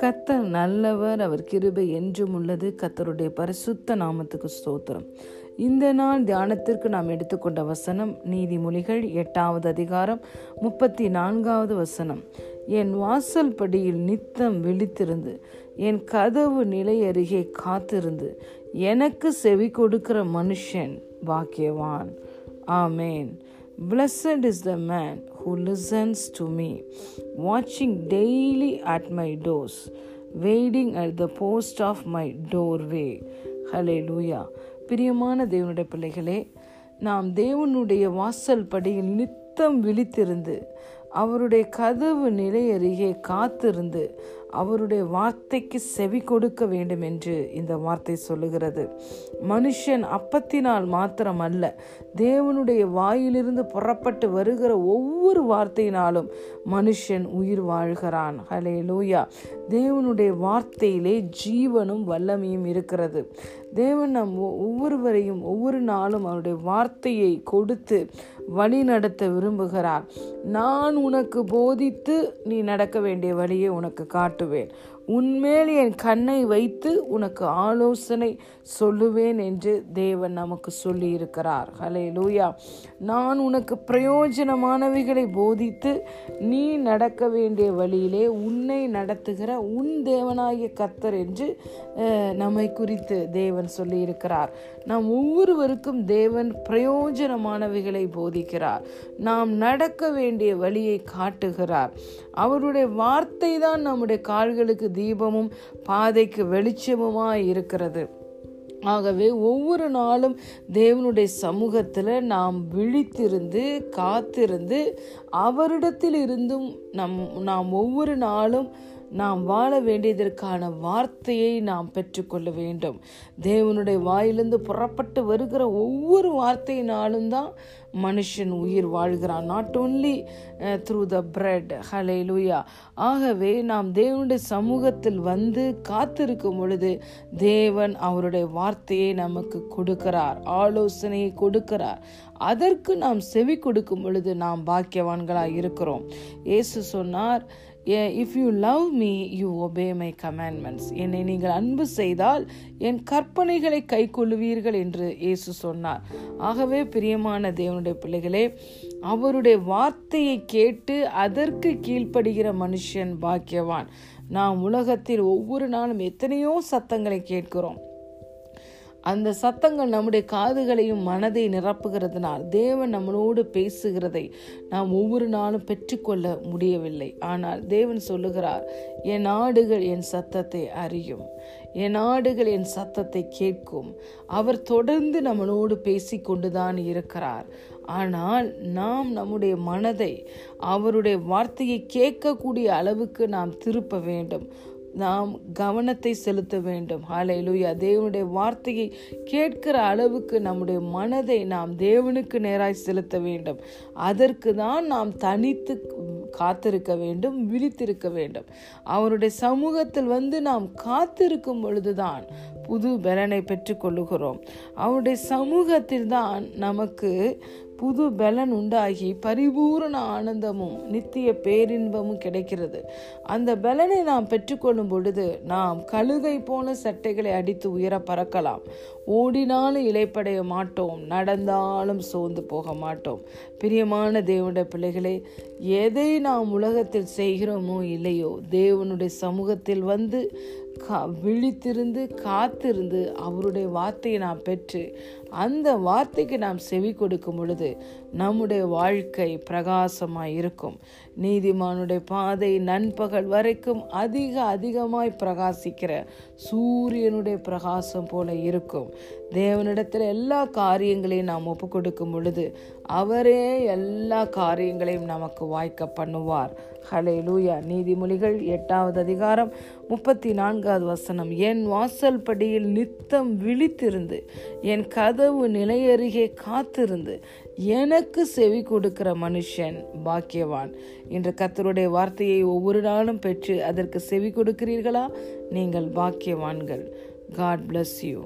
கத்தர் நல்லவர் அவர் கிருபை என்றும் உள்ளது. கத்தருடைய பரிசுத்த நாமத்துக்கு ஸ்தோத்திரம். இந்த நாள் தியானத்திற்கு நாம் எடுத்துக்கொண்ட வசனம் நீதிமொழிகள் எட்டாவது அதிகாரம் முப்பத்தி நான்காவது வசனம். என் வாசல் படியில் நித்தம் விழித்திருந்து என் கதவு நிலை அருகே காத்திருந்து எனக்கு செவி கொடுக்கிற மனுஷன் பாக்கியவான். ஆமேன். Blessed is the man who listens to me, watching daily at my doors, waiting at the post of my doorway. Hallelujah. பிரியமான தேவனுடைய பிள்ளைகளே நாம் தேவனுடைய வாசல் படியில் நித்தம் விழித்திருந்து அவருடைய கதவு நிலை அருகே காத்திருந்து அவருடைய வார்த்தைக்கு செவி கொடுக்க வேண்டும் என்று இந்த வார்த்தை சொல்லுகிறது. மனுஷன் அப்பத்தினால் மாத்திரம் அல்ல தேவனுடைய வாயிலிருந்து புறப்பட்டு வருகிற ஒவ்வொரு வார்த்தையினாலும் மனுஷன் உயிர் வாழ்கிறான். ஹலே லூயா தேவனுடைய வார்த்தையிலே ஜீவனும் வல்லமையும் இருக்கிறது. தேவன் நம் ஒவ்வொருவரையும் ஒவ்வொரு நாளும் அவருடைய வார்த்தையை கொடுத்து வழி நடத்த விரும்புகிறார். நான் உனக்கு போதித்து நீ நடக்க வேண்டிய வழியை உனக்கு to உன்மேல் என் கண்ணை வைத்து உனக்கு ஆலோசனை சொல்லுவேன் என்று தேவன் நமக்கு சொல்லியிருக்கிறார். ஹலே லூயா நான் உனக்கு பிரயோஜனமானவைகளை போதித்து நீ நடக்க வேண்டிய வழியிலே உன்னை நடத்துகிற உன் தேவனாகிய கத்தர் என்று நம்மை குறித்து தேவன் சொல்லியிருக்கிறார். நாம் ஒவ்வொருவருக்கும் தேவன் பிரயோஜனமானவைகளை போதிக்கிறார். நாம் நடக்க வேண்டிய வழியை காட்டுகிறார். அவருடைய வார்த்தை தான் நம்முடைய கால்களுக்கு தீபமும் பாதைக்கு வெளிச்சமுமாய் இருக்கிறது. ஆகவே ஒவ்வொரு நாளும் தேவனுடைய சமூகத்தில் நாம் விழித்திருந்து காத்திருந்து அவரிடத்தில் இருந்தும் நம் நாம் ஒவ்வொரு நாளும் நாம் வாழ வேண்டியதற்கான வார்த்தையை நாம் பெற்றுக்கொள்ள வேண்டும். தேவனுடைய வாயிலிருந்து புறப்பட்டு வருகிற ஒவ்வொரு வார்த்தையினாலும் தான் மனுஷன் உயிர் வாழ்கிறான். Not only through the bread hallelujah ஆகவே நாம் தேவனுடைய சமூகத்தில் வந்து காத்திருக்கும் பொழுது தேவன் அவருடைய வார்த்தையை நமக்கு கொடுக்கிறார். ஆலோசனையை கொடுக்கிறார். அதற்கு நாம் செவி கொடுக்கும் பொழுது நாம் பாக்கியவான்களாக இருக்கிறோம். இயேசு சொன்னார் if you love me you obey my commandments என்னை நீங்கள் அன்பு செய்தால் என் கற்பனைகளை கை கொள்ளுவீர்கள் என்று இயேசு சொன்னார். ஆகவே பிரியமான தேவனுடைய பிள்ளைகளே அவருடைய வார்த்தையை கேட்டு அதற்கு கீழ்ப்படுகிற மனுஷன் பாக்கியவான். நாம் உலகத்தில் ஒவ்வொரு நாளும் எத்தனையோ சத்தங்களை கேட்கிறோம். அந்த சத்தங்கள் நம்முடைய காதுகளையும் மனதை நிரப்புகிறதுனால் தேவன் நம்மளோடு பேசுகிறதை நாம் ஒவ்வொரு நாளும் பெற்றுக்கொள்ள முடியவில்லை. ஆனால் தேவன் சொல்லுகிறார் என் ஆடுகள் என் சத்தத்தை அறியும். என் ஆடுகள் என் சத்தத்தை கேட்கும். அவர் தொடர்ந்து நம்மளோடு பேசி கொண்டுதான் இருக்கிறார். ஆனால் நாம் நம்முடைய மனதை அவருடைய வார்த்தையை கேட்கக்கூடிய அளவுக்கு நாம் திருப்ப வேண்டும். நாம் கவனத்தை செலுத்த வேண்டும். ஹாலையிலுயா தேவனுடைய வார்த்தையை கேட்கிற அளவுக்கு நம்முடைய மனதை நாம் தேவனுக்கு நேராய் செலுத்த வேண்டும். அதற்கு தான் நாம் தனித்து காத்திருக்க வேண்டும் விழித்திருக்க வேண்டும். அவருடைய சமூகத்தில் வந்து நாம் காத்திருக்கும் பொழுதுதான் புது பலனை பெற்றுக்கொள்ளுகிறோம் அவருடைய சமூகத்தில் தான் நமக்கு புது பலன் உண்டாகி பரிபூரண ஆனந்தமும் நித்திய பேரின்பமும் கிடைக்கிறது. அந்த பலனை நாம் பெற்றுக்கொள்ளும் பொழுது நாம் கழுகை போல சட்டைகளை அடித்து உயர பறக்கலாம். ஓடினாலும் இலைப்படைய மாட்டோம் நடந்தாலும் சோர்ந்து போக மாட்டோம். பிரியமான தேவனுடைய பிள்ளைகளே எதை நாம் உலகத்தில் செய்கிறோமோ இல்லையோ தேவனுடைய சமூகத்தில் வந்து கா விழித்திருந்து காத்திருந்து அவருடைய வார்த்தையை நாம் பெற்று அந்த வார்த்தைக்கு நாம் செவி கொடுக்கும் பொழுது நம்முடைய வாழ்க்கை பிரகாசமாய் இருக்கும். நீதிமானுடைய பாதை நண்பகல் வரைக்கும் அதிக அதிகமாய் பிரகாசிக்கிற சூரியனுடைய பிரகாசம் போல இருக்கும். தேவனிடத்தில் எல்லா காரியங்களையும் நாம் ஒப்பு கொடுக்கும் பொழுது அவரே எல்லா காரியங்களையும் நமக்கு வாய்க்க பண்ணுவார். ஹலே லூயா நீதிமொழிகள் எட்டாவது அதிகாரம் முப்பத்தி நான்கு நான்காவது வசனம். என் வாசல் படியில் நித்தம் விழித்திருந்து என் கதவு நிலையருகே காத்திருந்து எனக்கு செவி கொடுக்கிற மனுஷன் பாக்கியவான். இன்று கத்தருடைய வார்த்தையை ஒவ்வொரு நாளும் பெற்று அதற்கு செவி கொடுக்கிறீர்களா? நீங்கள் பாக்கியவான்கள். God bless you